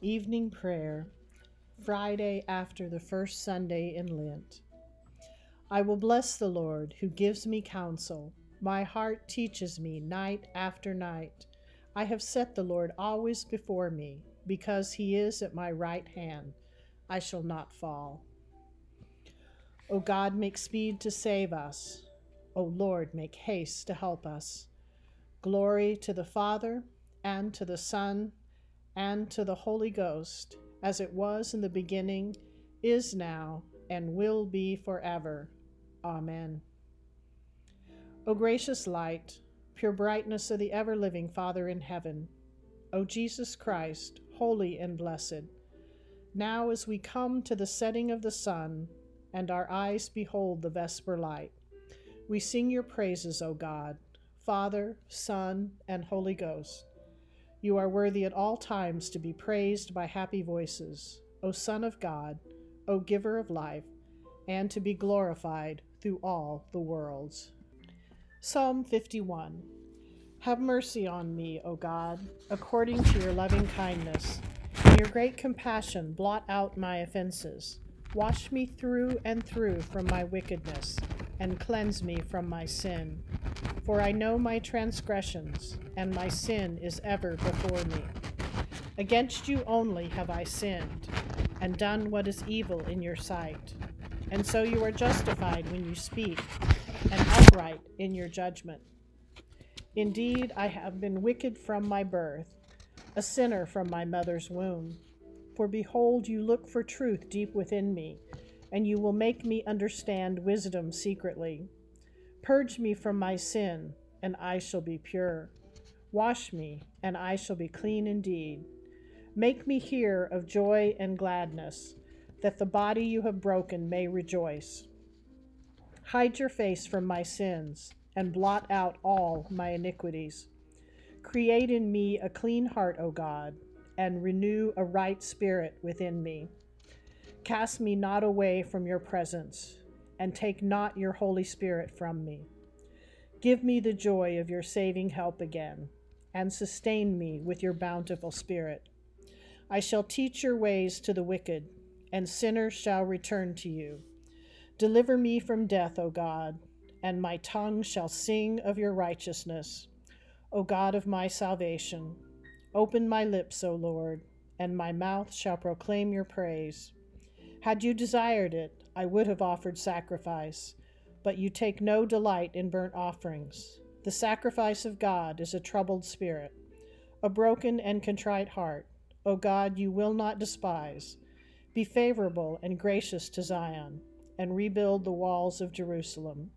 Evening Prayer, Friday after the first Sunday in Lent. I will bless the Lord who gives me counsel. My heart teaches me night after night. I have set the Lord always before me, because he is at my right hand. I shall not fall. O God, make speed to save us. O Lord, make haste to help us. Glory to the Father, and to the Son, and to the Holy Ghost, as it was in the beginning, is now, and will be forever. Amen. O gracious light, pure brightness of the ever living Father in heaven, O Jesus Christ, holy and blessed, now as we come to the setting of the sun, and our eyes behold the vesper light, we sing your praises, O God, Father, Son, and Holy Ghost. You are worthy at all times to be praised by happy voices, O Son of God, O Giver of life, and to be glorified through all the worlds. Psalm 51 Have mercy on me, O God, according to your loving kindness. In your great compassion, blot out my offenses. Wash me through and through from my wickedness, and cleanse me from my sin. For I know my transgressions, and my sin is ever before me. Against you only have I sinned, and done what is evil in your sight. And so you are justified when you speak, and upright in your judgment. Indeed, I have been wicked from my birth, a sinner from my mother's womb. For behold, you look for truth deep within me, and you will make me understand wisdom secretly. Purge me from my sin, and I shall be pure. Wash me, and I shall be clean indeed. Make me hear of joy and gladness, that the body you have broken may rejoice. Hide your face from my sins, and blot out all my iniquities. Create in me a clean heart, O God and renew a right spirit within me. Cast me not away from your presence, and take not your Holy Spirit from me. Give me the joy of your saving help again, and sustain me with your bountiful Spirit. I shall teach your ways to the wicked, and sinners shall return to you. Deliver me from death, O God, and my tongue shall sing of your righteousness. O God of my salvation, Open my lips, O Lord, and my mouth shall proclaim your praise. Had you desired it, I would have offered sacrifice, but you take no delight in burnt offerings. The sacrifice of God is a troubled spirit, a broken and contrite heart. O God, you will not despise. Be favorable and gracious to Zion, and rebuild the walls of Jerusalem.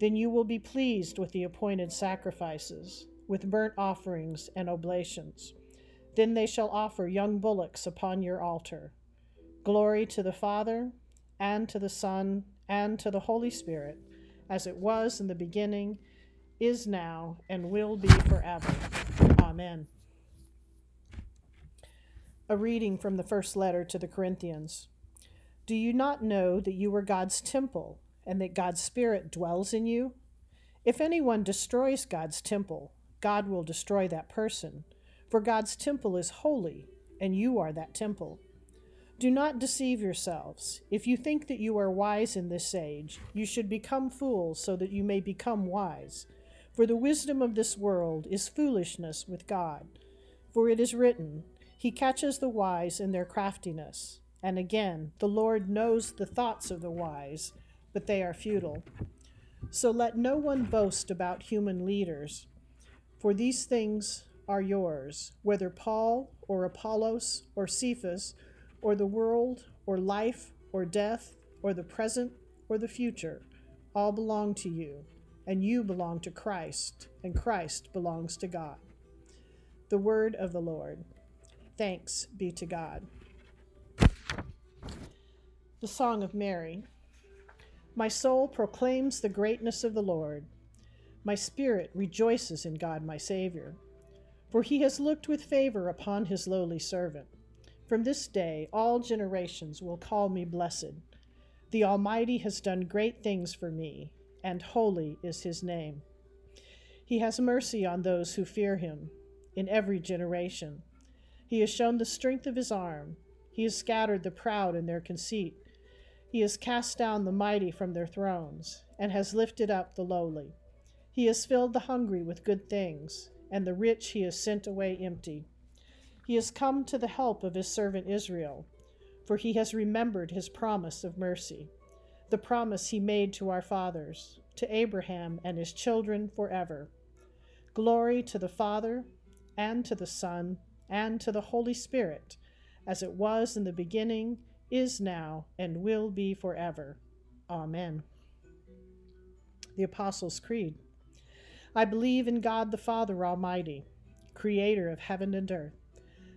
Then you will be pleased with the appointed sacrifices with burnt offerings and oblations. Then they shall offer young bullocks upon your altar. Glory to the Father, and to the Son, and to the Holy Spirit, as it was in the beginning, is now, and will be forever. Amen. A reading from the first letter to the Corinthians. Do you not know that you are God's temple, and that God's Spirit dwells in you? If anyone destroys God's temple, God will destroy that person. For God's temple is holy, and you are that temple. Do not deceive yourselves. If you think that you are wise in this age, you should become fools so that you may become wise. For the wisdom of this world is foolishness with God. For it is written, He catches the wise in their craftiness. And again, the Lord knows the thoughts of the wise, but they are futile. So let no one boast about human leaders for these things are yours, whether Paul or Apollos or Cephas or the world or life or death or the present or the future, all belong to you, and you belong to Christ, and Christ belongs to God. The word of the Lord. Thanks be to God. The Song of Mary. My soul proclaims the greatness of the Lord. My spirit rejoices in God my Savior, for he has looked with favor upon his lowly servant. From this day all generations will call me blessed. The Almighty has done great things for me, and holy is his name. He has mercy on those who fear him in every generation. He has shown the strength of his arm. He has scattered the proud in their conceit. He has cast down the mighty from their thrones, and has lifted up the lowly. He has filled the hungry with good things, and the rich he has sent away empty. He has come to the help of his servant Israel, for he has remembered his promise of mercy, the promise he made to our fathers, to Abraham and his children forever. Glory to the Father, and to the Son, and to the Holy Spirit, as it was in the beginning, is now, and will be forever. Amen. The Apostles' Creed. I believe in God the Father Almighty, creator of heaven and earth.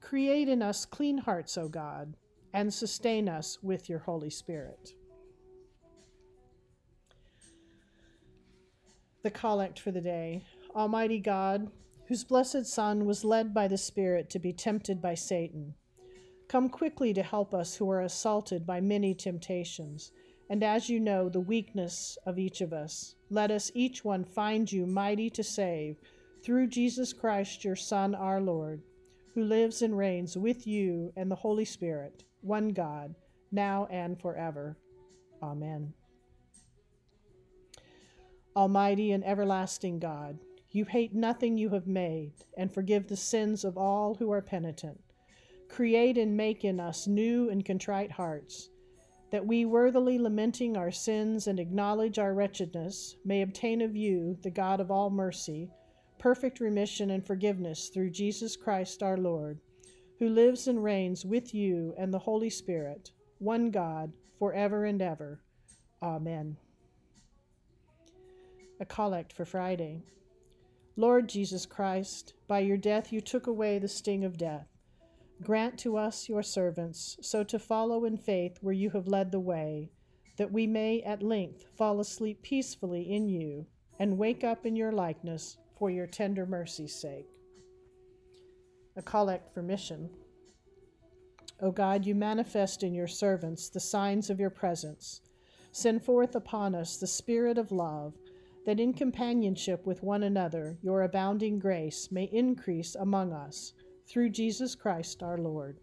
Create in us clean hearts, O God, and sustain us with your Holy Spirit. The Collect for the Day Almighty God, whose blessed Son was led by the Spirit to be tempted by Satan, come quickly to help us who are assaulted by many temptations. And as you know the weakness of each of us, let us each one find you mighty to save through Jesus Christ, your Son, our Lord who lives and reigns with you and the Holy Spirit, one God, now and forever. Amen. Almighty and everlasting God, you hate nothing you have made, and forgive the sins of all who are penitent. Create and make in us new and contrite hearts, that we, worthily lamenting our sins and acknowledge our wretchedness, may obtain of you, the God of all mercy, perfect remission and forgiveness through Jesus Christ our Lord, who lives and reigns with you and the Holy Spirit, one God, forever and ever. Amen. A collect for Friday. Lord Jesus Christ, by your death you took away the sting of death. Grant to us, your servants, so to follow in faith where you have led the way, that we may at length fall asleep peacefully in you and wake up in your likeness for your tender mercy's sake. A collect for mission. O God, you manifest in your servants the signs of your presence. Send forth upon us the Spirit of love, that in companionship with one another your abounding grace may increase among us, through Jesus Christ our Lord.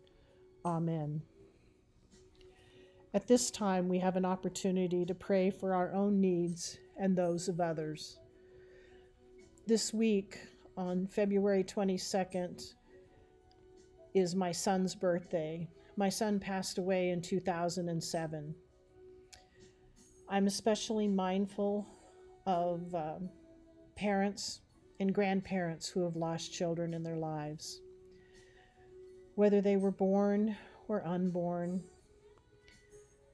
Amen. At this time, we have an opportunity to pray for our own needs and those of others this week on February 22nd is my son's birthday. My son passed away in 2007. I'm especially mindful of uh, parents and grandparents who have lost children in their lives, whether they were born or unborn,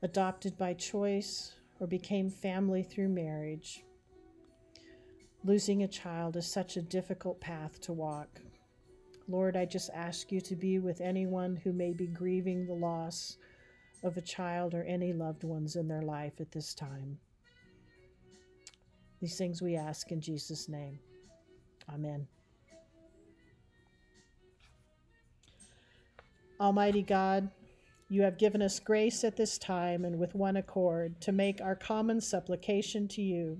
adopted by choice or became family through marriage. Losing a child is such a difficult path to walk. Lord, I just ask you to be with anyone who may be grieving the loss of a child or any loved ones in their life at this time. These things we ask in Jesus' name. Amen. Almighty God, you have given us grace at this time and with one accord to make our common supplication to you.